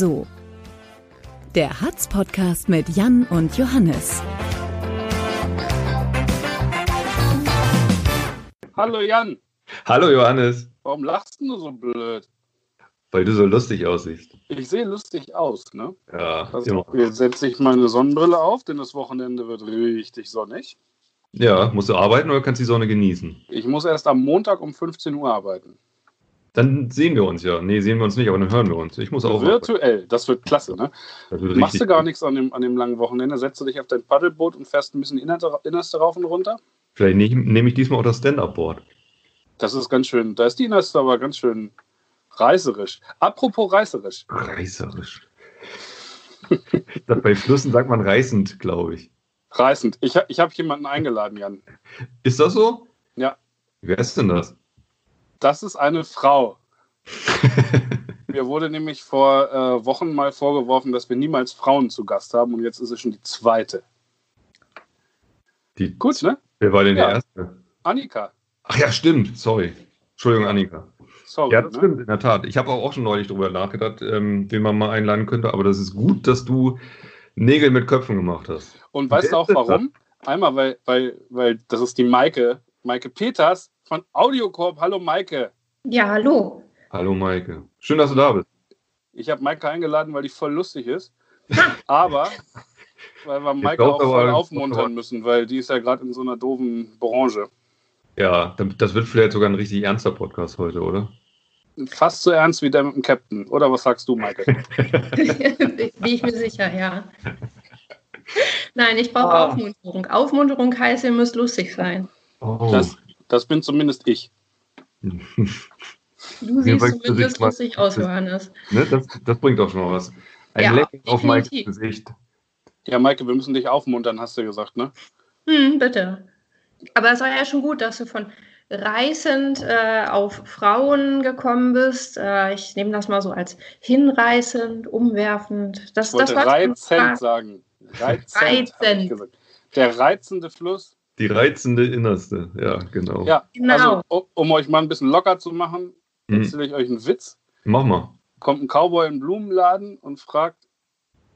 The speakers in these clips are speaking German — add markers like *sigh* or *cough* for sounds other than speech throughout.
So. Der Hatz-Podcast mit Jan und Johannes. Hallo Jan, Hallo Johannes, warum lachst du so blöd? weil du so lustig aussiehst. Ich sehe lustig aus, ne? Ja, Also, jetzt setze ich meine Sonnenbrille auf, denn das Wochenende wird richtig sonnig. ja, musst du arbeiten oder kannst die Sonne genießen? Ich muss erst am Montag um 15 Uhr arbeiten. Dann sehen wir uns ja. Nee, sehen wir uns nicht, aber dann hören wir uns. Ich muss auch arbeiten. Virtuell, das wird klasse, ne? Wird Machst du gar nichts an dem, an dem langen Wochenende? Setzt du dich auf dein Paddelboot und fährst ein bisschen innerste, innerste rauf und runter? Vielleicht nehm- nehme ich diesmal auch das Stand-Up-Board. Das ist ganz schön, da ist die innerste aber ganz schön reißerisch. Apropos reißerisch. Reißerisch. bei Flüssen sagt man reißend, glaube ich. Reißend. Ich, ich habe jemanden eingeladen, Jan. Ist das so? Ja. Wer ist denn das? Das ist eine Frau. *laughs* Mir wurde nämlich vor äh, Wochen mal vorgeworfen, dass wir niemals Frauen zu Gast haben und jetzt ist es schon die zweite. Die, Gut, ne? Wer war denn Ja. der Erste? Annika. Ach ja, stimmt. Sorry. Entschuldigung, Annika. Sorry. Ja, das ne? stimmt, in der Tat. Ich habe auch, schon neulich darüber nachgedacht, ähm, wen man mal einladen könnte, aber das ist gut, dass du Nägel mit Köpfen gemacht hast. Und weißt du auch warum? Einmal, weil, weil, weil das ist die Maike, Maike Peters von Audiocorp. Hallo Maike. Ja, hallo. Hallo Maike. Schön, dass du da bist. Ich habe Maike eingeladen, weil die voll lustig ist. Aber weil wir Maike glaub auch voll aufmuntern müssen, weil die ist ja gerade in so einer doofen Branche. Ja, das wird vielleicht sogar ein richtig ernster Podcast heute, oder? Fast so ernst wie der mit dem Captain. Oder was sagst du, Maike? *laughs* *laughs* Bin ich mir sicher, ja. Nein, ich brauche Ah. Aufmunterung. Aufmunterung heißt, ihr müsst lustig sein. Oh. Das, das bin zumindest ich. *laughs* Du siehst zumindest mal- lustig aus, Johannes. ne, das, das bringt doch schon mal was. Ein Ja, Lächeln auf Maikes. Gesicht. Ja, Maike, wir müssen dich aufmuntern, hast du gesagt, ne? Hm, bitte. Aber es war ja schon gut, dass du von reißend äh, auf Frauen gekommen bist. Äh, ich nehme das mal so als hinreißend, umwerfend. Das, Ich wollte das reizend sagen. Reizend. Reizend. Der reizende Fluss. Die reizende Innerste, ja, genau. Ja, Genau. also um, euch mal ein bisschen locker zu machen, Hm, erzähle ich euch einen Witz. mach mal. Kommt ein Cowboy in den Blumenladen und fragt,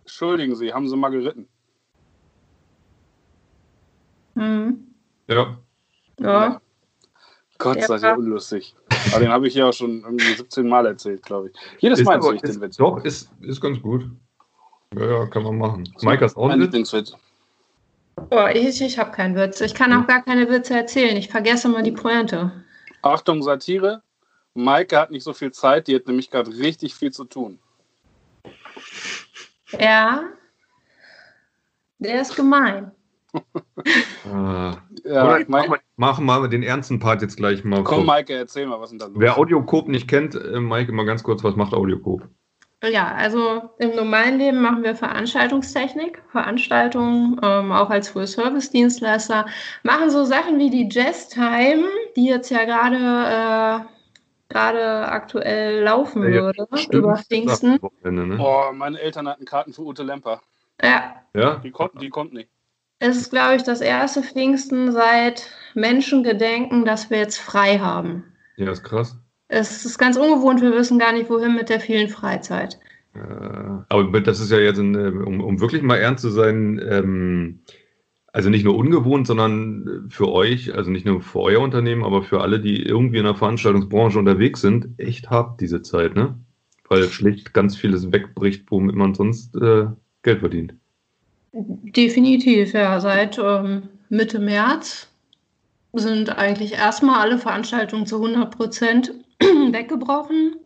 entschuldigen Sie, haben Sie mal geritten? Hm, Ja. ja. Gott, Ja. seid ihr unlustig. Aber den habe ich ja auch schon irgendwie 17 Mal erzählt, glaube ich. Jedes Mal erzähle ich den ist, Witz. Doch, ist, ist ganz gut. Ja, ja, kann man machen. Maike hast auch Mein einen Witz? Oh, ich ich habe keinen Witz. Ich kann auch gar keine Witze erzählen. Ich vergesse immer die Pointe. Achtung, Satire. Maike hat nicht so viel Zeit, die hat nämlich gerade richtig viel zu tun. Ja. Der ist gemein. Ah. *laughs* Ja, Maike, machen, wir, den ernsten Part jetzt gleich mal. komm. Maike, erzähl mal, was ist denn da los? Wer Audiocoop nicht kennt, äh, Maike, mal ganz kurz, was macht Audiocoop? Ja, also im normalen Leben machen wir Veranstaltungstechnik, Veranstaltungen, ähm, auch als Full-Service-Dienstleister, machen so Sachen wie die Jazz Time, die jetzt ja gerade äh, gerade aktuell laufen Ja, würde Stimmt, über Pfingsten. Ne? Oh, meine Eltern hatten Karten für Ute Lemper. Ja, Ja? Die kommt, die kommt nicht. es ist, glaube ich, das erste Pfingsten seit Menschengedenken, dass wir jetzt frei haben. Ja, ist krass. Es ist ganz ungewohnt, wir wissen gar nicht, wohin mit der vielen Freizeit. Äh, aber das ist ja jetzt, ein, äh, um, um wirklich mal ernst zu sein, ähm, also nicht nur ungewohnt, sondern für euch, also nicht nur für euer Unternehmen, aber für alle, die irgendwie in der Veranstaltungsbranche unterwegs sind, echt hart diese Zeit, ne? Weil schlicht ganz vieles wegbricht, womit man sonst äh, Geld verdient. Definitiv, ja. Seit ähm, Mitte März sind eigentlich erstmal alle Veranstaltungen zu 100 Prozent *clears throat* weggebrochen.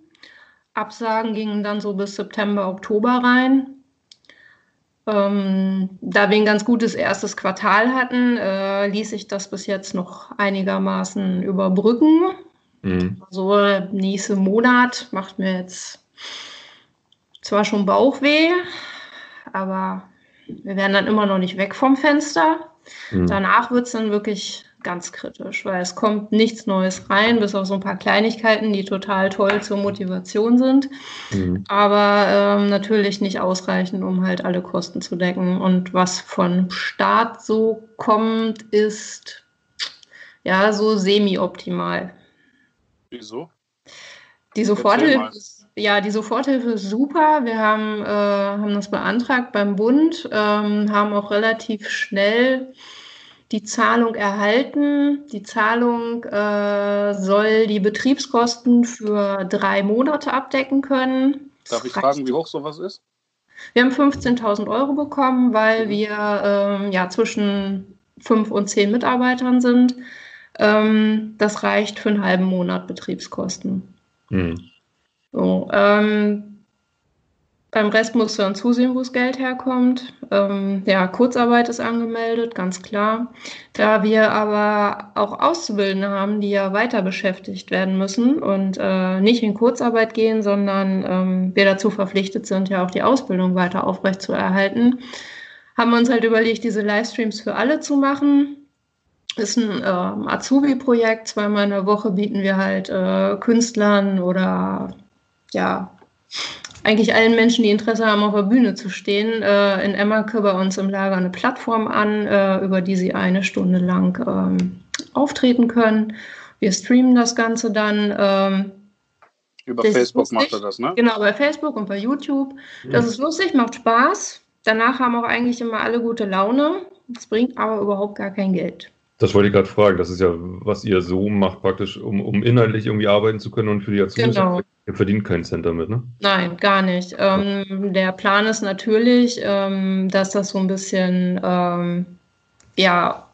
Absagen gingen dann so bis September, Oktober rein. Ähm, da wir ein ganz gutes erstes Quartal hatten, äh, ließ sich das bis jetzt noch einigermaßen überbrücken. Mhm. So, der nächste Monat macht mir jetzt zwar schon Bauchweh, aber wir werden dann immer noch nicht weg vom Fenster. Mhm. Danach wird es dann wirklich ganz kritisch, weil es kommt nichts Neues rein, bis auf so ein paar Kleinigkeiten, die total toll zur Motivation sind, Mhm. aber ähm, natürlich nicht ausreichend, um halt alle Kosten zu decken. Und was von Staat so kommt, ist ja so semi-optimal. Wieso? Die Soforthilfe ja, die Soforthilfe ist super. Wir haben, äh, haben das beantragt beim Bund, ähm, haben auch relativ schnell die Zahlung erhalten. Die Zahlung äh, soll die Betriebskosten für drei Monate abdecken können. Darf ich fragen, wie hoch sowas ist? Wir haben 15.000 Euro bekommen, weil mhm. wir ähm, ja zwischen fünf und zehn Mitarbeitern sind. Ähm, das reicht für einen halben Monat Betriebskosten. Mhm. So, ähm, beim Rest musst du dann zusehen, wo das Geld herkommt. Ähm, ja, Kurzarbeit ist angemeldet, ganz klar. Da wir aber auch Auszubildende haben, die ja weiter beschäftigt werden müssen und äh, nicht in Kurzarbeit gehen, sondern ähm, wir dazu verpflichtet sind, ja auch die Ausbildung weiter aufrechtzuerhalten, haben wir uns halt überlegt, diese Livestreams für alle zu machen. Ist ein äh, Azubi-Projekt. Zweimal in der Woche bieten wir halt äh, Künstlern oder ja, eigentlich allen Menschen, die Interesse haben, auf der Bühne zu stehen, äh, in Emmerke bei uns im Lager eine Plattform an, äh, über die sie eine Stunde lang ähm, auftreten können. Wir streamen das Ganze dann. Ähm, über Facebook macht er das, ne? Genau, bei Facebook und bei YouTube. Das ist lustig, macht Spaß. Danach haben auch eigentlich immer alle gute Laune. Das bringt aber überhaupt gar kein Geld. Das wollte ich gerade fragen. Das ist ja, was ihr so macht, praktisch, um, um inhaltlich irgendwie arbeiten zu können und für die Azubis. Genau. Ihr verdient keinen Cent damit, ne? Nein, gar nicht. Ähm, der Plan ist natürlich, ähm, dass das so ein bisschen, ähm, ja,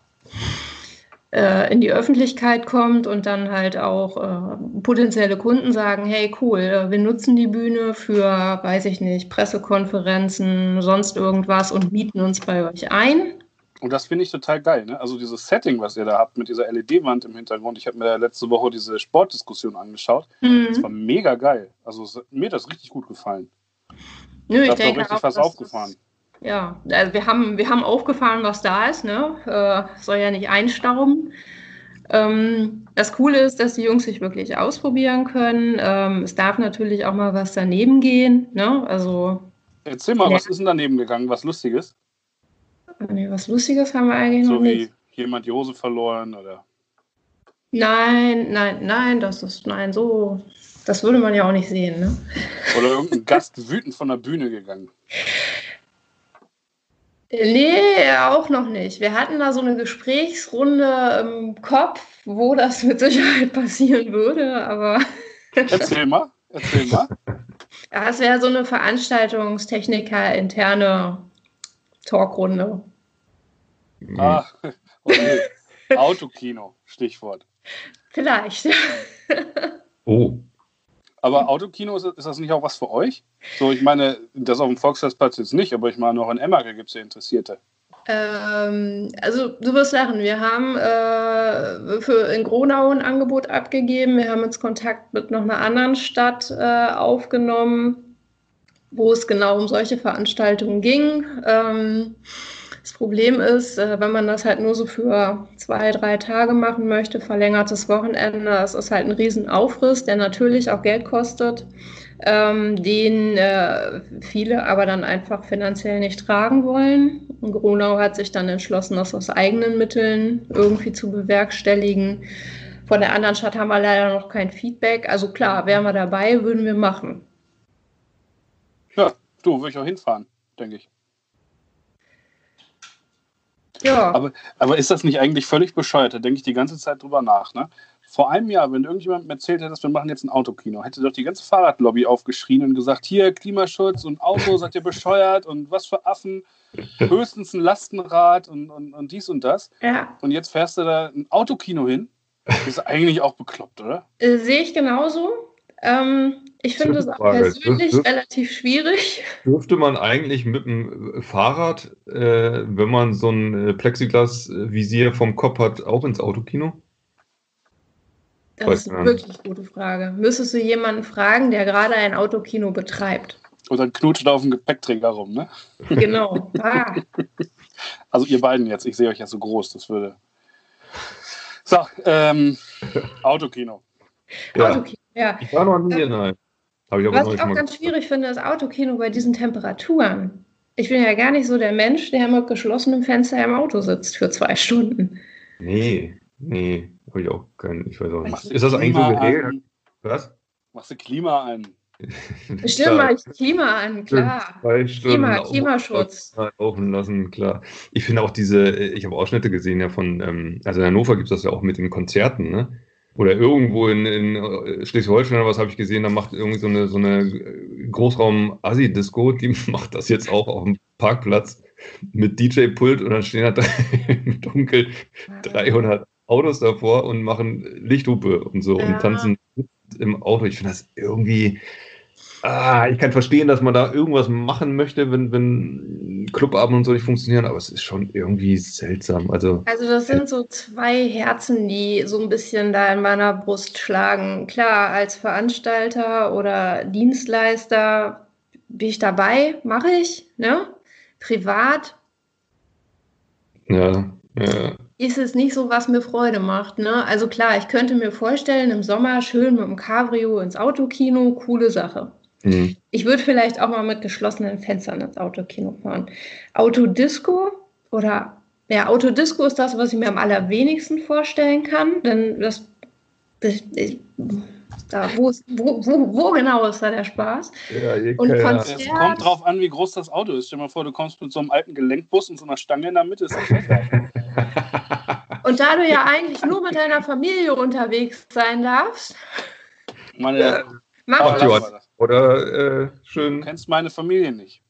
äh, in die Öffentlichkeit kommt und dann halt auch äh, potenzielle Kunden sagen, hey cool, äh, wir nutzen die Bühne für, weiß ich nicht, Pressekonferenzen, sonst irgendwas und mieten uns bei euch ein. Und das finde ich total geil. Ne? Also dieses Setting, was ihr da habt mit dieser LED-Wand im Hintergrund. Ich habe mir letzte Woche diese Sportdiskussion angeschaut. Mhm. Das war mega geil. Also mir hat das richtig gut gefallen. Nö, ich denke richtig auch, was aufgefahren. Ist, ja, also wir haben, wir haben aufgefahren, was da ist. Ne? Äh, soll ja nicht einstauben. Ähm, das Coole ist, dass die Jungs sich wirklich ausprobieren können. Ähm, es darf natürlich auch mal was daneben gehen. Ne? Also, Erzähl mal, ja. was ist denn daneben gegangen? Was Lustiges? Nee, was Lustiges haben wir eigentlich so noch nicht. So wie jemand die Hose verloren oder? Nein, nein, nein, das ist, nein, so, das würde man ja auch nicht sehen, ne? Oder irgendein *laughs* Gast wütend von der Bühne gegangen. Nee, auch noch nicht. Wir hatten da so eine Gesprächsrunde im Kopf, wo das mit Sicherheit passieren würde, aber. *laughs* Erzähl mal, erzähl mal. Ja, es wäre so eine Veranstaltungstechniker-interne Talkrunde. Ah, *laughs* okay. Autokino, Stichwort. Vielleicht. *laughs* oh. Aber Autokino, ist, ist, das nicht auch was für euch? So, ich meine, das auf dem Volksfestplatz jetzt nicht, aber ich meine, noch in Emmerke gibt es ja Interessierte. Ähm, also du wirst lachen, wir haben äh, für in Gronau ein Angebot abgegeben, wir haben jetzt Kontakt mit noch einer anderen Stadt äh, aufgenommen wo es genau um solche Veranstaltungen ging. Ähm, das Problem ist, äh, wenn man das halt nur so für zwei, drei Tage machen möchte, verlängertes Wochenende, das ist halt ein Riesenaufriss, der natürlich auch Geld kostet, ähm, den äh, viele aber dann einfach finanziell nicht tragen wollen. Und Gronau hat sich dann entschlossen, das aus eigenen Mitteln irgendwie zu bewerkstelligen. Von der anderen Stadt haben wir leider noch kein Feedback. Also klar, wären wir dabei, würden wir machen. Du, würde ich auch hinfahren, denke ich. Ja. Aber, aber ist das nicht eigentlich völlig bescheuert? Da denke ich die ganze Zeit drüber nach. Ne? Vor einem Jahr, wenn irgendjemand mir erzählt hätte, wir machen jetzt ein Autokino, hätte doch die ganze Fahrradlobby aufgeschrien und gesagt: Hier, Klimaschutz und Auto, *laughs* seid ihr bescheuert und was für Affen, höchstens ein Lastenrad und, und, und dies und das. Ja. Und jetzt fährst du da ein Autokino hin. Ist eigentlich auch bekloppt, oder? Äh, Sehe ich genauso. Ähm, ich finde es auch persönlich Dürf, relativ schwierig. Dürfte man eigentlich mit dem Fahrrad, äh, wenn man so ein äh, Plexiglas-Visier vom Kopf hat, auch ins Autokino? Das Weiß ist eine wirklich gute Frage. Müsstest du jemanden fragen, der gerade ein Autokino betreibt? Und dann knutscht er auf dem Gepäckträger rum, ne? Genau. *laughs* Ah. Also ihr beiden jetzt, ich sehe euch ja so groß, das würde. So, ähm, *laughs* Autokino. Ja. Autokino. Ja. Ich war noch nie in einem. Was ich auch ganz schwierig finde, ist Autokino bei diesen Temperaturen. Ich bin ja gar nicht so der Mensch, der mit geschlossenem Fenster im Auto sitzt für zwei Stunden. Nee, nee, habe ich auch keinen. Ich weiß auch nicht. Ist das eigentlich so geregelt? Was? Machst du Klima an? *laughs* Stimmt, mal Klima an, klar. Zwei Stunden Klima, Klimaschutz. Laufen lassen, klar. Ich finde auch diese, ich habe Ausschnitte gesehen ja von, ähm, also in Hannover gibt es das ja auch mit den Konzerten, ne? Oder irgendwo in, in äh, Schleswig-Holstein oder was habe ich gesehen, da macht irgendwie so eine, so eine äh, Großraum-Assi-Disco, die *laughs* macht das jetzt auch auf dem Parkplatz mit DJ-Pult und dann stehen da drei, *laughs* im Dunkel 300 Autos davor und machen Lichthupe und so Ja. und tanzen im Auto. Ich finde das irgendwie. Ah, ich kann verstehen, dass man da irgendwas machen möchte, wenn, wenn Clubabend und so nicht funktionieren, aber es ist schon irgendwie seltsam. Also, Also das sind so zwei Herzen, die so ein bisschen da in meiner Brust schlagen. Klar, als Veranstalter oder Dienstleister bin ich dabei, mache ich, ne? Privat ja, ja, ist es nicht so, was mir Freude macht, ne? Also klar, ich könnte mir vorstellen, im Sommer schön mit dem Cabrio ins Autokino, coole Sache. Hm. Ich würde vielleicht auch mal mit geschlossenen Fenstern ins Autokino fahren. Autodisco oder ja, Autodisco ist das, was ich mir am allerwenigsten vorstellen kann, denn das, das ich, da, wo, ist, wo, wo, wo genau ist da der Spaß? ja, Und Konzert- Es kommt drauf an, wie groß das Auto ist. Stell dir mal vor, du kommst mit so einem alten Gelenkbus und so einer Stange in der Mitte. Ist das besser. *laughs* Und da du ja eigentlich nur mit deiner Familie unterwegs sein darfst, Meine, Ja. Mach Ach, das. Oder äh, Du schön. kennst meine Familie nicht.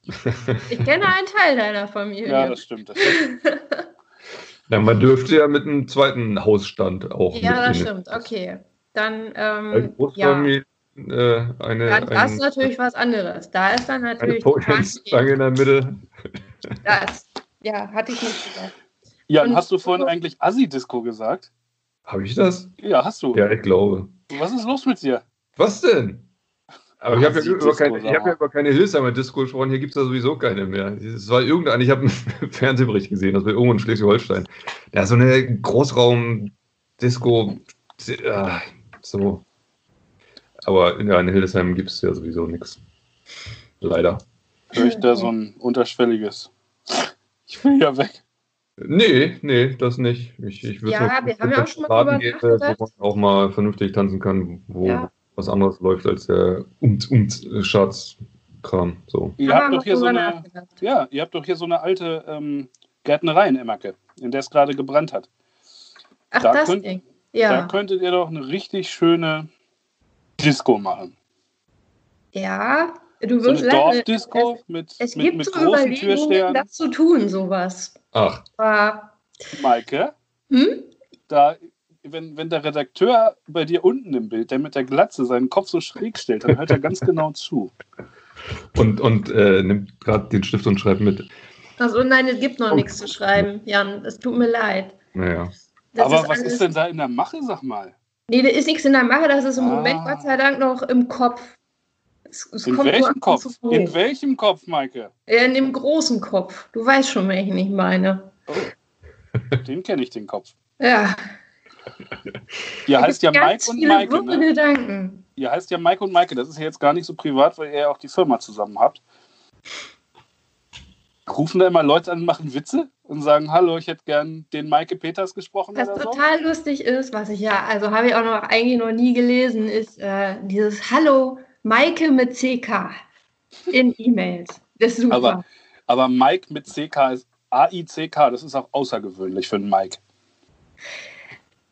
Ich kenne einen Teil deiner Familie. Ja, das stimmt. Das stimmt. *laughs* Ja, man dürfte ja mit einem zweiten Hausstand auch. Ja, das stimmt. Okay. Dann, Eine ähm, ja. Großfamilie, äh, eine, Dann, das ist ein, natürlich was anderes. Da ist dann eine natürlich. Podiumsstange in der Mitte. Das, ja, hatte ich nicht gesagt. Jan, Und- hast du vorhin eigentlich Assi-Disco gesagt? Habe ich das? Ja, hast du. Ja, ich glaube. Was ist los mit dir? Was denn? Aber ich habe ja, hab ja über keine Hillsheimer Disco gesprochen, hier gibt es ja sowieso keine mehr. Es war irgendein, ich habe einen *laughs* Fernsehbericht gesehen, das war irgendwo in Schleswig-Holstein. Ja, so eine Großraum-Disco, äh, so. Aber ja, in Hildesheim gibt es ja sowieso nichts. Leider. Höre ich da so ein unterschwelliges. Ich will ja weg. Nee, nee, das nicht. Ich, ich Ja, nur- wir haben ja auch schon mal drüber gehen, nachgedacht. Wo man auch mal vernünftig tanzen kann, wo Ja. Was anderes läuft als der und und Schatzkram. So. Ihr habt doch hier so eine, ja, ihr habt doch hier so eine alte ähm, Gärtnerei in Emmerke, in der es gerade gebrannt hat. Ach, da das könnt- Ding. Da Ja. könntet ihr doch eine richtig schöne Disco machen. ja, du So wirst eine lachen. Dorfdisco mit, Es, es mit, gibt mit so großen Überlegungen, Türstern. das zu tun, sowas. Ach, Aber, Maike, hm? da, wenn, wenn der Redakteur bei dir unten im Bild, der mit der Glatze seinen Kopf so schräg stellt, dann hört er ganz *laughs* genau zu. und, und äh, nimmt gerade den Stift und schreibt mit. Also nein, es gibt noch Oh. nichts zu schreiben, Jan. Es tut mir leid. Naja. Das Aber was alles- ist denn da in der Mache, sag mal? Nee, da ist nichts in der Mache, das ist im Ah. Moment Gott sei Dank noch im Kopf. Es, es In welchem Kopf? In welchem Kopf, Maike? Ja, in dem großen Kopf. Du weißt schon, welchen ich meine. Den kenne ich, den Kopf. Ja. Ihr da heißt ja Mike und Maike, ne? Ihr heißt ja Mike und Maike. Das ist ja jetzt gar nicht so privat, weil ihr ja auch die Firma zusammen habt. Rufen da immer Leute an machen Witze und sagen, hallo, ich hätte gern den Maike Peters gesprochen Was oder so? total lustig ist, was ich ja, also habe ich auch noch eigentlich noch nie gelesen, ist äh, dieses Hallo Maike mit CK in E-Mails. Das ist super. Aber- Aber Mike mit CK ist A-I-C-K, das ist auch außergewöhnlich für einen Mike.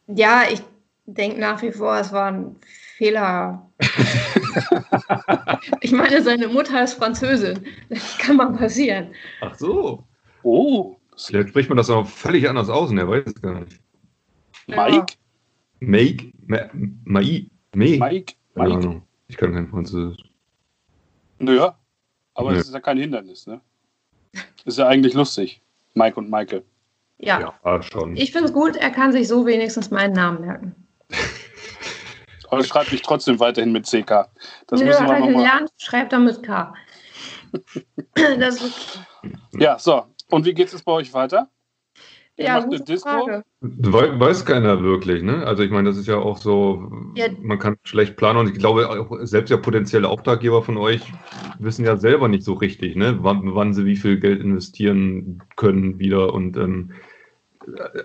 Ja, ich denke nach wie vor, es war ein Fehler. *laughs* ich meine, seine Mutter ist Französin. Das kann mal passieren. Ach so. Oh, Vielleicht spricht man das auch völlig anders aus und er weiß es gar nicht. Mike? Mike? Keine Mike? Ahnung. Ich kann kein Französisch. Naja, aber das ist ja kein Hindernis, ne? Ist ja eigentlich lustig. Mike und Maike. Ja. Ja, schon. Ich finde es gut, er kann sich so wenigstens meinen Namen merken. *laughs* Aber schreibt mich trotzdem weiterhin mit CK. Das Nö, müssen wir er nochmal. gelernt, schreibt er mit K. *laughs* das ist, Ja, so. Und wie geht es bei euch weiter? Ihr ja, macht eine Disco? Frage. We weiß keiner wirklich, ne? Also ich meine, das ist ja auch so, Ja. man kann schlecht planen und ich glaube, auch selbst ja potenzielle Auftraggeber von euch wissen ja selber nicht so richtig, ne? Wann, wann sie wie viel Geld investieren können wieder und ähm,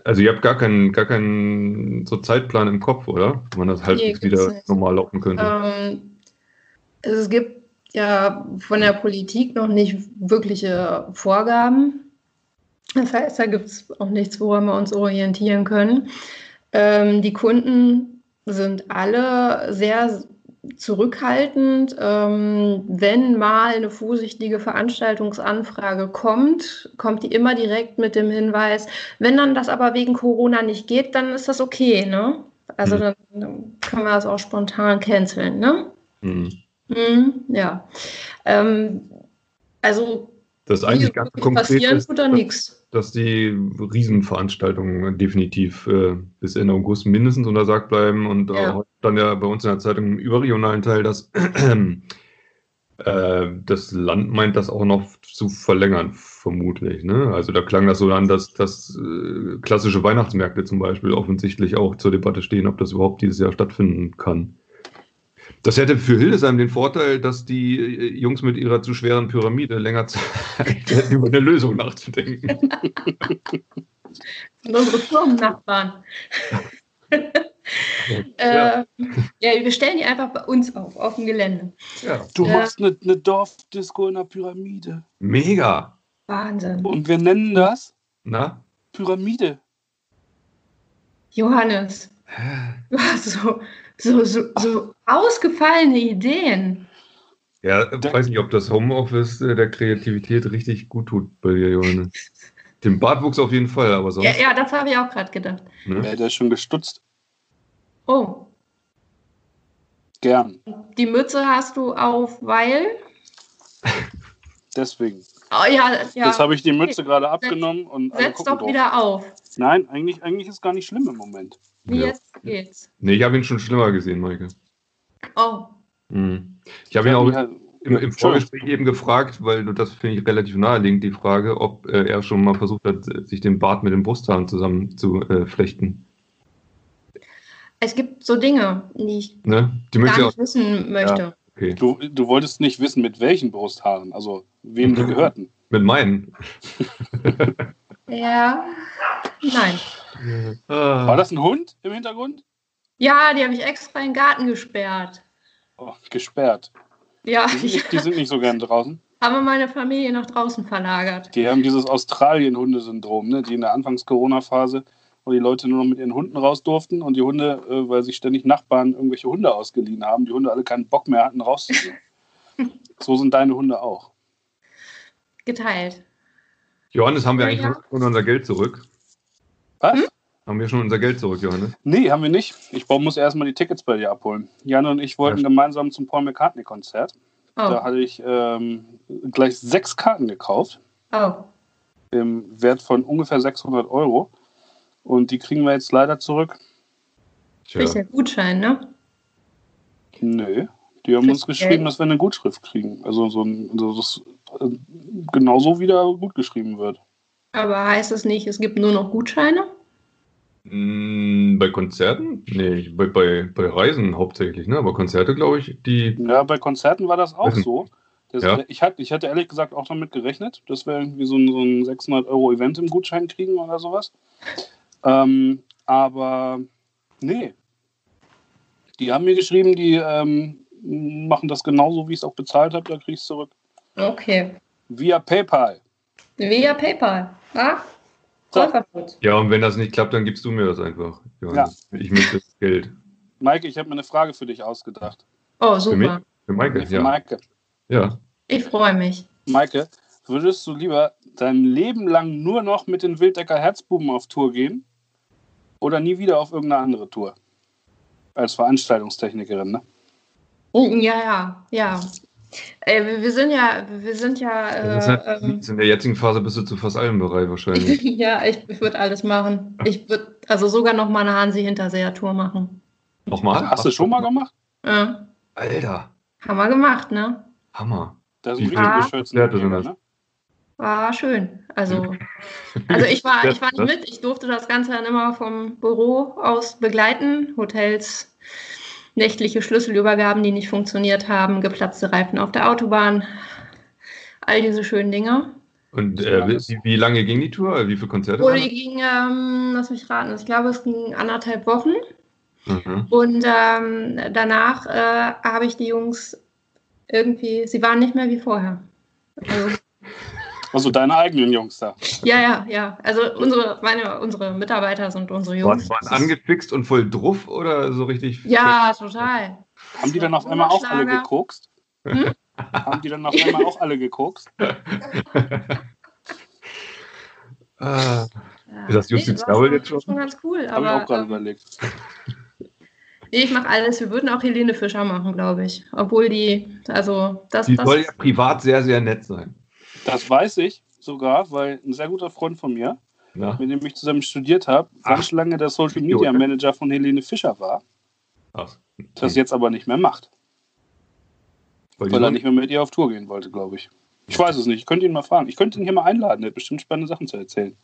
also ihr habt gar keinen, gar keinen so Zeitplan im Kopf, oder? Wann das halt Nee, wieder nicht. normal laufen könnte. Ähm, Es gibt ja von der Politik noch nicht wirkliche Vorgaben. Das heißt, da gibt es auch nichts, woran wir uns orientieren können. Ähm, die Kunden sind alle sehr zurückhaltend. Ähm, wenn mal eine vorsichtige Veranstaltungsanfrage kommt, kommt die immer direkt mit dem Hinweis, wenn dann das aber wegen Corona nicht geht, dann ist das okay. Ne? Also mhm. dann, dann können wir das auch spontan canceln. Ne? Mhm. Mhm, ja. Ähm, also das ist eigentlich ganz konkret passieren ist, oder nichts dass die Riesenveranstaltungen definitiv äh, bis Ende August mindestens untersagt bleiben und ja. dann ja bei uns in der Zeitung im überregionalen Teil, dass *clears throat* äh, das Land meint, das auch noch zu verlängern, vermutlich. Ne? Also da klang das so an, dass, dass äh, klassische Weihnachtsmärkte zum Beispiel offensichtlich auch zur Debatte stehen, ob das überhaupt dieses Jahr stattfinden kann. Das hätte für Hildesheim den Vorteil, dass die äh, Jungs mit ihrer zu schweren Pyramide länger Zeit *laughs* hätten, über eine Lösung nachzudenken. unsere Firmennachbarn. *laughs* ja. Äh, ja, wir stellen die einfach bei uns auf, auf dem Gelände. Ja. Du äh, machst eine, eine Dorfdisco in der Pyramide. Mega. Wahnsinn. Und wir nennen das Na? Pyramide. Johannes, du hast so, so, so, so ausgefallene Ideen. Ja, ich weiß nicht, ob das Homeoffice äh, der Kreativität richtig gut tut bei dir, Johannes. *laughs* Den Bartwuchs auf jeden Fall, aber sonst. Ja, ja das habe ich auch gerade gedacht. Ne? Ja, der ist schon gestutzt. Oh. Gern. Die Mütze hast du auf, weil? *laughs* Deswegen. Oh, ja, ja. Jetzt habe ich die Mütze gerade abgenommen und. Setz doch drauf. wieder auf. Nein, eigentlich, eigentlich ist gar nicht schlimm im Moment. Wie ja. jetzt geht's? Nee, ich habe ihn schon schlimmer gesehen, Maike. Oh. Hm. Ich habe ihn auch im, im Vorgespräch eben gefragt, weil das finde ich relativ naheliegend, die Frage, ob äh, er schon mal versucht hat, sich den Bart mit den Brusthaaren zusammen zu äh, flechten. Es gibt so Dinge, die ich ne? die gar nicht auch, wissen möchte. Ja, okay. du, du wolltest nicht wissen, mit welchen Brusthaaren, also wem die *laughs* gehörten. Mit meinen. *laughs* ja, nein. War das ein Hund im Hintergrund? Ja, die habe ich extra in den Garten gesperrt. Oh, gesperrt. Ja. Die sind, nicht, die sind nicht so gern draußen. *laughs* Haben meine Familie nach draußen verlagert. Die haben dieses Australien-Hundesyndrom, ne? die in der Anfangs-Corona-Phase, wo die Leute nur noch mit ihren Hunden raus durften und die Hunde, äh, weil sich ständig Nachbarn irgendwelche Hunde ausgeliehen haben, die Hunde alle keinen Bock mehr hatten, rauszugehen. *laughs* so sind deine Hunde auch. Geteilt. Johannes, haben wir eigentlich ja. schon unser Geld zurück? Was? Hm? Haben wir schon unser Geld zurück, Johannes? Nee, haben wir nicht. Ich muss erstmal die Tickets bei dir abholen. Jan und ich wollten ja. gemeinsam zum Paul McCartney-Konzert. Oh. Da hatte ich ähm, gleich sechs Karten gekauft. Oh. Im Wert von ungefähr 600 Euro. Und die kriegen wir jetzt leider zurück. Tja. Ist ja Gutschein, ne? Nö. Die haben uns geschrieben, Geld? dass wir eine Gutschrift kriegen. Also so ein, also das genauso wieder gut geschrieben wird. Aber heißt das nicht, es gibt nur noch Gutscheine? Mm, bei Konzerten? Nee, bei, bei, bei Reisen hauptsächlich, ne? Aber Konzerte, glaube ich, die. Ja, bei Konzerten war das auch so. Das, ja. ich, hatte, ich hatte ehrlich gesagt auch damit gerechnet, dass wir irgendwie so ein, so ein 600 Euro Event im Gutschein kriegen oder sowas. Ähm, aber nee. Die haben mir geschrieben, die ähm, machen das genauso, wie ich es auch bezahlt habe, da kriege ich es zurück. Okay. Via PayPal. Via PayPal. Ah, Zollverbot. Ja, und wenn das nicht klappt, dann gibst du mir das einfach. Johannes. Ja. Ich möchte das Geld. Maike, ich habe mir eine Frage für dich ausgedacht. Oh, super. Für, mich? für Maike, für ja. Maike. Ja. Ich freue mich. Maike, würdest du lieber dein Leben lang nur noch mit den Wilddecker Herzbuben auf Tour gehen oder nie wieder auf irgendeine andere Tour? Als Veranstaltungstechnikerin, ne? Ja, ja, ja. Äh, wir sind ja, wir sind ja. Äh, halt, ähm, in der jetzigen Phase bist du zu fast allem bereit wahrscheinlich. *laughs* ja, ich, ich würde alles machen. Ich würde also sogar noch mal eine Hansi Hinterseher Tour machen. Nochmal? Hast du schon mal gemacht? Ja. Alter. Haben wir gemacht, ne? Hammer. Das ist ein richtig. Ne? War schön. Also, *laughs* also ich war, ich war nicht mit. Ich durfte das Ganze dann immer vom Büro aus begleiten. Hotels, nächtliche Schlüsselübergaben, die nicht funktioniert haben, geplatzte Reifen auf der Autobahn, all diese schönen Dinge. Und äh, wie, wie, lange ging die Tour? Wie viele Konzerte? Oh, die ging, ähm, lass mich raten, ich glaube, es ging anderthalb Wochen. Mhm. Und ähm, danach äh, habe ich die Jungs irgendwie, sie waren nicht mehr wie vorher. Also, Also deine eigenen Jungs da. ja, ja, ja. Also unsere, meine, unsere Mitarbeiter sind unsere Jungs. waren angefixt und voll druff oder so richtig? Ja, total. Haben die dann auf einmal auch alle gekokst? Hm? Haben die dann auf einmal auch alle gekokst? *laughs* Ah, Ja. Ist das Double schon, jetzt schon? schon ganz cool. Habe ich auch Aber gerade ähm, überlegt. *laughs* nee, ich mache alles. Wir würden auch Helene Fischer machen, glaube ich. Obwohl die, also das, die das soll ja privat sehr, sehr nett sein. Das weiß ich sogar, weil ein sehr guter Freund von mir, Ja? mit dem ich zusammen studiert habe, ganz lange der Social Media Manager von Helene Fischer war, Ach, das jetzt aber nicht mehr macht, weil weil er nicht mehr mit ihr auf Tour gehen wollte, glaube ich. Ich weiß es nicht. Ich könnte ihn mal fragen. Ich könnte ihn hier mal einladen. Der hat bestimmt spannende Sachen zu erzählen.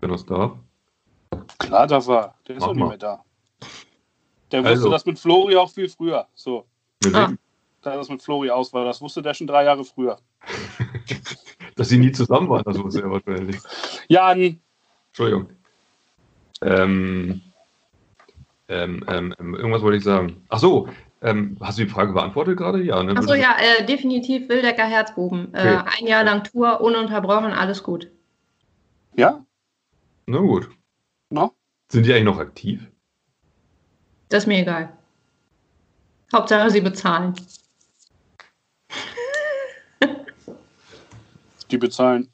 wenn das darf. Klar, da war. Der ist Mach doch nicht mal. mehr da. Der Also. wusste das mit Flori auch viel früher. So, Ah. da das mit Flori aus war. Das wusste der schon drei Jahre früher. *laughs* dass sie nie zusammen waren, das wusste er wahrscheinlich. Jan, Entschuldigung. Ähm, ähm, ähm, ähm, irgendwas wollte ich sagen. Ach so, ähm, hast du die Frage beantwortet gerade? Ja, ne? Achso, ja, äh, definitiv Wildecker Herzbuben. Äh, Okay. ein Jahr lang Tour, ununterbrochen, alles gut. ja? Na gut. No? Sind die eigentlich noch aktiv? Das ist mir egal. Hauptsache, sie bezahlen. Die bezahlen.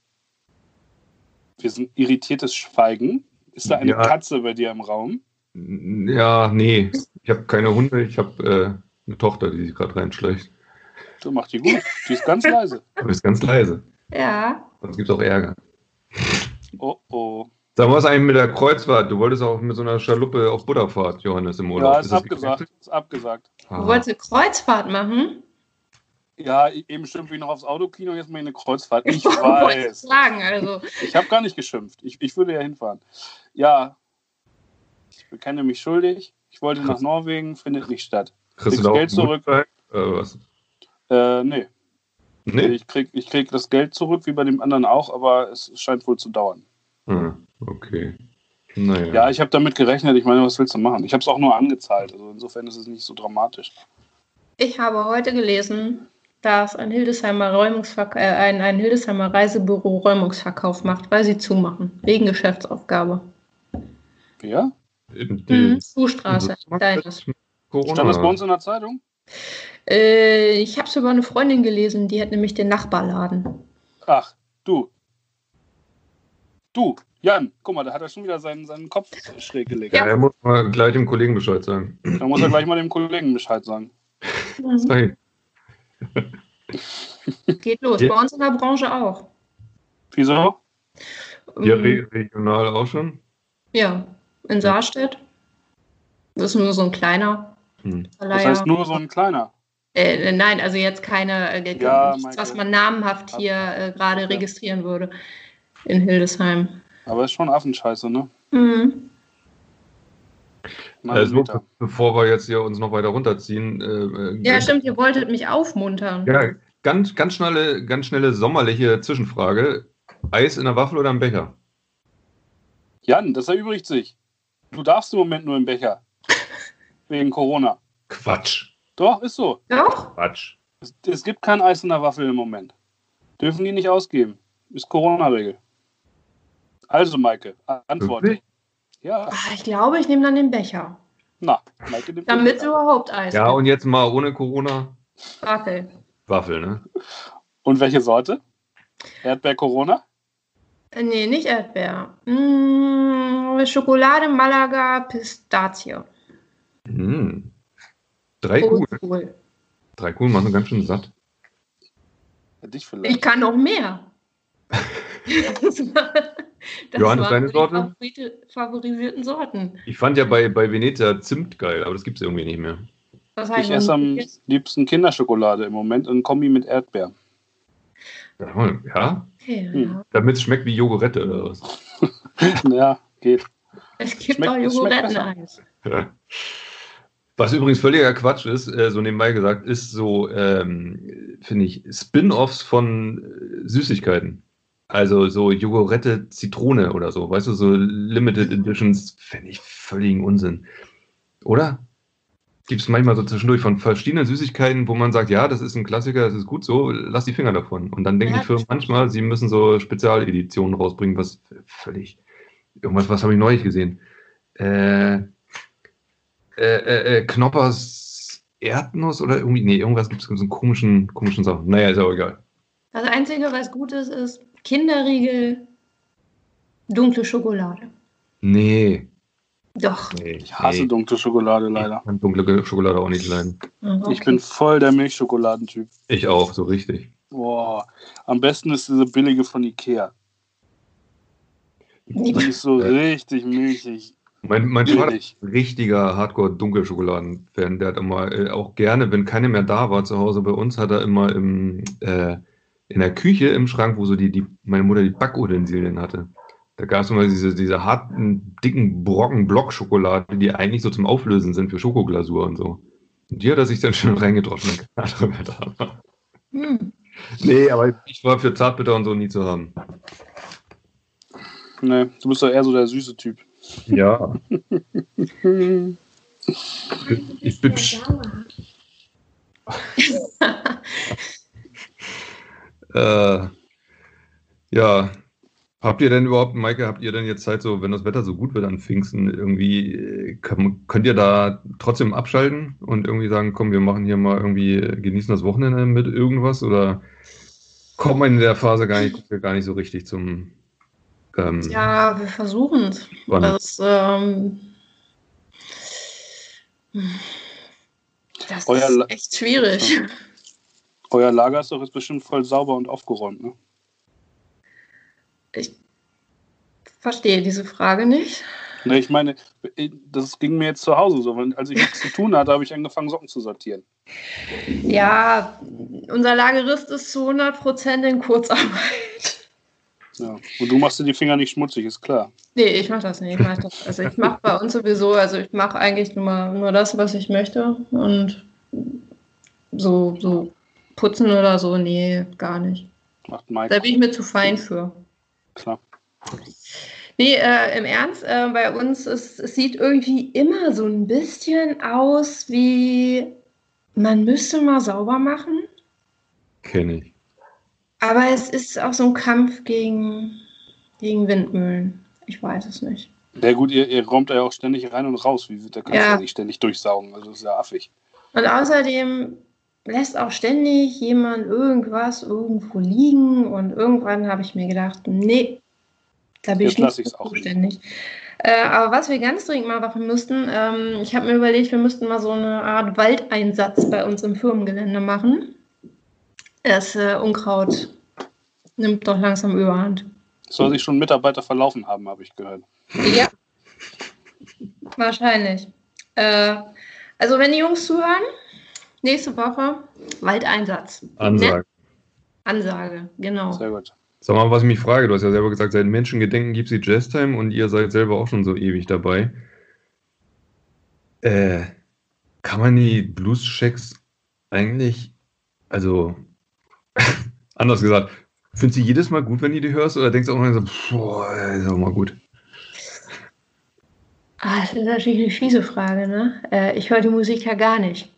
Wir sind irritiertes Schweigen. Ist da eine Ja. Katze bei dir im Raum? Ja, nee. Ich habe keine Hunde, ich habe äh, eine Tochter, die sich gerade reinschleicht. Du machst die gut. Die ist ganz leise. *laughs* Aber ist ganz leise. Ja. Sonst gibt es auch Ärger. Oh oh. Sag mal, was eigentlich mit der Kreuzfahrt? Du wolltest auch mit so einer Schaluppe auf Butterfahrt, Johannes, im Urlaub. Ja, ist das abgesagt. Ist abgesagt. Du Ah. wolltest eine Kreuzfahrt machen? Ja, e- eben schimpfe ich noch aufs Autokino, jetzt mal eine Kreuzfahrt. Ich *laughs* wollte weiß. sagen, also. Ich habe gar nicht geschimpft. Ich, ich würde ja hinfahren. Ja, ich bekenne mich schuldig. Ich wollte nach Norwegen, findet nicht statt. Kriegst du Geld zurück. Äh, was? Äh, nee. Nee? Ich krieg, ich krieg das Geld zurück, wie bei dem anderen auch, aber es scheint wohl zu dauern. Hm, okay. Naja. Ja, ich habe damit gerechnet. Ich meine, was willst du machen? Ich habe es auch nur angezahlt. Also insofern ist es nicht so dramatisch. Ich habe heute gelesen, dass ein Hildesheimer, Räumungsverk äh, ein, ein Hildesheimer Reisebüro Räumungsverkauf macht, weil sie zumachen. Wegen Geschäftsaufgabe. Ja? In die- Mhm. Fußstraße, in- deines. Corona. Stand das bei uns in der Zeitung? Äh, ich habe es über eine Freundin gelesen, die hat nämlich den Nachbarladen. Ach, du. Du, Jan, guck mal, da hat er schon wieder seinen, seinen Kopf schräg gelegt. Ja, er muss mal gleich dem Kollegen Bescheid sagen. Da muss er gleich mal dem Kollegen Bescheid sagen. Mhm. *laughs* Geht los. Ja. Bei uns in der Branche auch. Wieso? Hier Mhm. re regional auch schon? Ja, in Saarstedt. Das ist nur so ein kleiner Hm. Das heißt nur so ein kleiner. Äh, nein, also jetzt keine, äh, Ja, nichts, was man namenhaft hier äh, gerade Ja. registrieren würde in Hildesheim. Aber ist schon Affenscheiße, ne? Mhm. Also, bevor wir jetzt hier uns noch weiter runterziehen. Äh, äh, Ja, stimmt, ihr wolltet mich aufmuntern. Ja, ganz, ganz schnelle, ganz schnelle sommerliche Zwischenfrage. Eis in der Waffel oder im Becher? Jan, das erübrigt sich. Du darfst im Moment nur im Becher. *laughs* Wegen Corona. Quatsch. Doch, ist so. Doch? Quatsch. Es, es gibt kein Eis in der Waffel im Moment. Dürfen die nicht ausgeben. Ist Corona-Regel. Also, Maike, antworte. Wirklich? Ja, Ah, ich glaube, ich nehme dann den Becher. na, Maike nimmt Damit den es überhaupt Eis Ja, gibt. und jetzt mal ohne Corona. Waffel. Waffel, ne? Und welche Sorte? Erdbeer-Corona? Äh, Nee, nicht Erdbeer. Mm, Schokolade, Malaga, Pistazie. Hm. Drei Kugeln. Oldschool. Drei Kugeln machen ganz schön satt. Ja, dich vielleicht. Ich kann noch mehr. *laughs* *laughs* *laughs* das Johannes, waren deine die Sorte? favorite- favorisierten Sorten. Ich fand ja bei, bei Veneta Zimt geil, aber das gibt es irgendwie nicht mehr. Ich esse am liebsten Kinderschokolade im Moment in Kombi mit Erdbeer. Ja? Okay, Hm. ja. Damit es schmeckt wie Jogurette oder was? *laughs* ja, geht. Es gibt Schmeckt- auch Joghurtteneis. Ja. Was übrigens völliger Quatsch ist, äh, so nebenbei gesagt, ist so, ähm, finde ich, Spin-offs von äh, Süßigkeiten. Also so Jogurette Zitrone oder so, weißt du, so Limited Editions, finde ich völligen Unsinn. Oder? gibt es manchmal so zwischendurch von verschiedenen Süßigkeiten, wo man sagt, ja, das ist ein Klassiker, das ist gut so, lass die Finger davon. Und dann denken Ja, die Firmen manchmal, sie müssen so Spezialeditionen rausbringen, was völlig, irgendwas, was habe ich neulich gesehen? Äh, äh, äh, äh, Knoppers Erdnuss oder irgendwie, nee, irgendwas gibt es so einen komischen, komischen Sachen. Naja, ist auch egal. Das Einzige, was gut ist, ist Kinderriegel, dunkle Schokolade. Nee. Doch. nee Ich hasse nee. dunkle Schokolade leider. Ich kann dunkle Schokolade auch nicht leiden. Okay. Ich bin voll der Milchschokoladentyp. Ich auch, so richtig. Boah. Am besten ist diese billige von Ikea. Die ist so richtig milchig. Mein, mein Vater Billig. richtiger Hardcore-Dunkelschokoladen-Fan. Der hat immer äh, auch gerne, wenn keine mehr da war zu Hause bei uns, hat er immer im, äh, in der Küche im Schrank, wo so die, die meine Mutter die Backutensilien hatte. Da gab es immer diese, diese harten, dicken Brocken Blockschokolade, die eigentlich so zum Auflösen sind für Schokoglasur und so. Und die hat er sich dann schön reingetroffen. Hm. Nee, aber ich war für Zartbitter und so nie zu haben. Nee, du bist doch eher so der süße Typ. Ja. *laughs* Ich bin. *laughs* Äh, ja. Habt ihr denn überhaupt, Maike, habt ihr denn jetzt Zeit, so, wenn das Wetter so gut wird an Pfingsten, irgendwie, äh, kann, könnt ihr da trotzdem abschalten und irgendwie sagen, komm, wir machen hier mal irgendwie, genießen das Wochenende mit irgendwas oder kommt man in der Phase gar nicht, gar nicht so richtig zum ähm, Ja, wir versuchen es. Das, ähm, das Euer La- ist echt schwierig. Euer Lager ist doch jetzt bestimmt voll sauber und aufgeräumt, ne? Ich verstehe diese Frage nicht. Nee, ich meine, das ging mir jetzt zu Hause so. Als ich nichts zu tun hatte, habe ich angefangen, Socken zu sortieren. Ja, unser Lagerist ist zu 100% in Kurzarbeit. Ja. Und du machst dir die Finger nicht schmutzig, ist klar. Nee, ich mache das nicht. Ich mach das, also ich mache bei uns sowieso, also ich mache eigentlich nur, nur das, was ich möchte. Und so, so putzen oder so, nee, gar nicht. Macht Da Mike, bin ich mir zu fein für. klar. Nee, äh, im Ernst, äh, bei uns ist, es sieht irgendwie immer so ein bisschen aus wie, man müsste mal sauber machen. kenne ich. Aber es ist auch so ein Kampf gegen, gegen Windmühlen. Ich weiß es nicht. Ja gut, ihr, ihr räumt da ja auch ständig rein und raus. Wie, da kannst du Ja. ja nicht ständig durchsaugen. Also das ist ja affig. Und außerdem lässt auch ständig jemand irgendwas irgendwo liegen. Und irgendwann habe ich mir gedacht, nee, da bin Jetzt ich nicht auch zuständig. Äh, aber was wir ganz dringend mal machen müssten, ähm, ich habe mir überlegt, wir müssten mal so eine Art Waldeinsatz bei uns im Firmengelände machen. Das äh, Unkraut nimmt doch langsam überhand. Soll sich schon Mitarbeiter verlaufen haben, habe ich gehört. Ja, wahrscheinlich. Äh, also wenn die Jungs zuhören, nächste Woche Waldeinsatz. Ansage. Ne? Ansage, genau. Sehr gut. Sag mal, was ich mich frage, du hast ja selber gesagt, seit Menschengedenken gibt es die Jazztime und ihr seid selber auch schon so ewig dabei. Äh, kann man die Blues-Checks eigentlich, also, *laughs* anders gesagt, findest du jedes Mal gut, wenn du die hörst oder denkst du auch mal so, boah, ist auch mal gut? Ah, das ist natürlich eine fiese Frage, ne? Äh, ich höre die Musik ja gar nicht.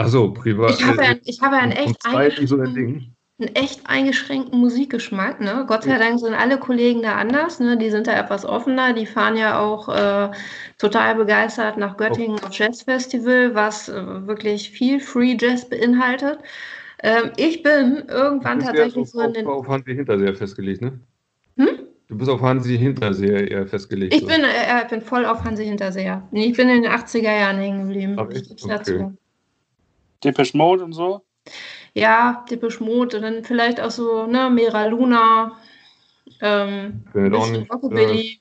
Ach so, privat. Ich habe ja, äh, ich habe ja einen, echt so eingeschränkten, einen echt eingeschränkten Musikgeschmack, ne? Gott sei Dank sind alle Kollegen da anders, ne? Die sind da etwas offener, die fahren ja auch äh, total begeistert nach Göttingen auf Jazzfestival, was äh, wirklich viel Free Jazz beinhaltet. Ähm, ich bin irgendwann tatsächlich so in den. auf Hansi Hinterseher festgelegt, ne? Hm? Du bist auf Hansi Hinterseher eher festgelegt. Ich bin, äh, bin voll auf Hansi Hinterseher. Ich bin in den 80er Jahren hängen geblieben. Ach, echt? Depeche Mode und so. Ja, Depeche Mode, dann vielleicht auch so, ne, Mera Luna, ähm, Rockabilly.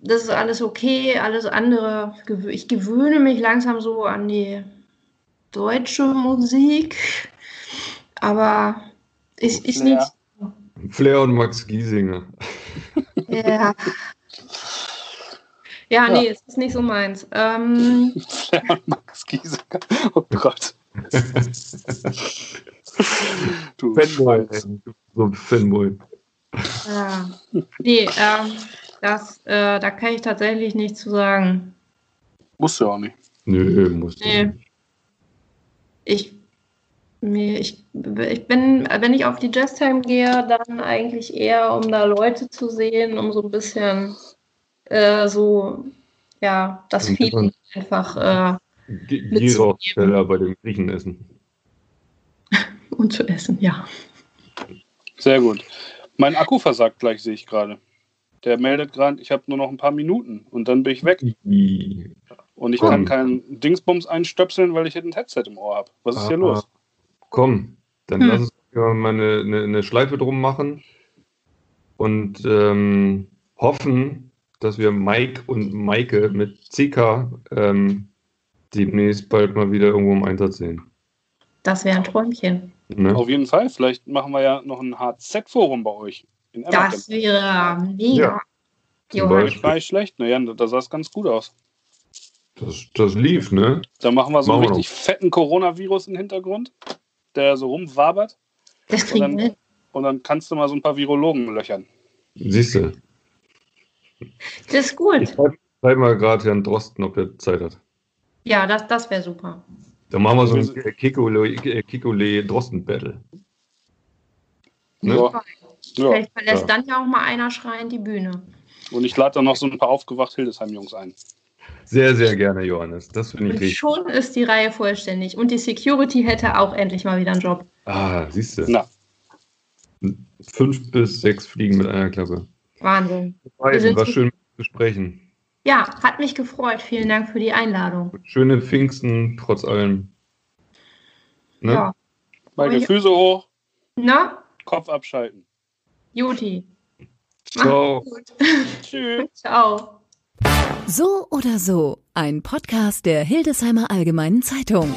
Das ist alles okay, alles andere. Ich gewöhne mich langsam so an die deutsche Musik, aber ist, ist Flair. nicht. Flair und Max Giesinger. Ja. *laughs* Ja, nee, es ist nicht so meins. Ähm, *laughs* Max Giesinger. Oh Gott. *laughs* du Fanboy. So ein Fanboy. ja. Nee, ähm, das, äh, da kann ich tatsächlich nichts zu sagen. Musst du ja auch nicht. Nö, musst du Nee. nicht. Ich, mir, ich, ich bin, wenn ich auf die Jazztime gehe, dann eigentlich eher, um da Leute zu sehen, um so ein bisschen äh, so, ja, das Und Feeling einfach äh. Gyros-Teller bei dem Griechen essen. *laughs* und zu essen, ja. Sehr gut. Mein Akku versagt gleich, sehe ich gerade. Der meldet gerade, ich habe nur noch ein paar Minuten und dann bin ich weg. I- Und ich Komm. kann keinen Dingsbums einstöpseln, weil ich hier ein Headset im Ohr habe. Was ist hier Ah, los? Komm, dann Hm. lass uns ja mal eine, eine, eine Schleife drum machen und ähm, hoffen, dass wir Mike und Maike mit CK ähm, demnächst bald mal wieder irgendwo im Einsatz sehen. Das wäre ein Träumchen. Ne? Auf jeden Fall. Vielleicht machen wir ja noch ein HZ-Forum bei euch. Das wäre mega. Ja, Johann. War nicht schlecht. Naja, da sah es ganz gut aus. Das, das lief, ne? Da machen wir so einen Machen wir richtig fetten Coronavirus im Hintergrund, der so rumwabert. Das Und kriegen wir und dann kannst du mal so ein paar Virologen löchern. Siehst du. Das ist gut. Ich schreibe schreib mal gerade Herrn Drosten, ob er Zeit hat. Ja, das, das wäre super. Dann machen wir so ein Kikole, Kikole Drosten Battle. Ne? Ja. Vielleicht verlässt ja. dann ja auch mal einer schreiend die Bühne. Und ich lade dann noch so ein paar aufgewacht Hildesheim-Jungs ein. Sehr, sehr gerne, Johannes. Das finde ich Und richtig. schon ist die Reihe vollständig. Und die Security hätte auch endlich mal wieder einen Job. Ah, siehst du. Na, Fünf bis sechs Fliegen mit einer Klappe. Wahnsinn. Beiden, sind war schön zu sprechen. Ja, hat mich gefreut. Vielen Dank für die Einladung. Schöne Pfingsten, trotz allem. Ne? Ja. beide ja. Füße hoch, Na, Kopf abschalten. Juti. Ciao. *laughs* Tschüss. *laughs* Ciao. So oder so, ein Podcast der Hildesheimer Allgemeinen Zeitung.